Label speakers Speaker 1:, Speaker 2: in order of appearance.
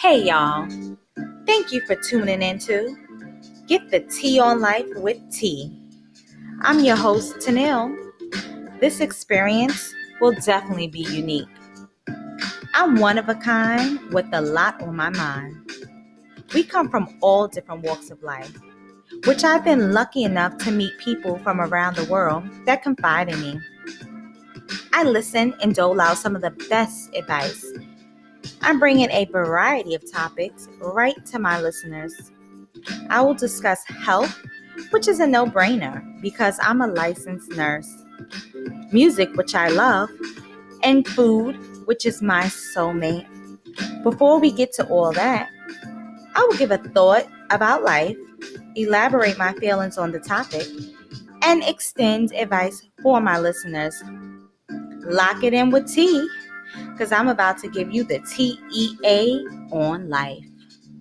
Speaker 1: Hey, y'all. Thank you for tuning into Get the Tea on Life with T. I'm your host, Tanil. This experience will definitely be unique. I'm one of a kind with a lot on my mind. We come from all different walks of life, which I've been lucky enough to meet people from around the world that confide in me. I listen and dole out some of the best advice I'm bringing a variety of topics right to my listeners. I will discuss health, which is a no brainer because I'm a licensed nurse, music, which I love, and food, which is my soulmate. Before we get to all that, I will give a thought about life, elaborate my feelings on the topic, and extend advice for my listeners. Lock it in with tea because I'm about to give you the TEA on life.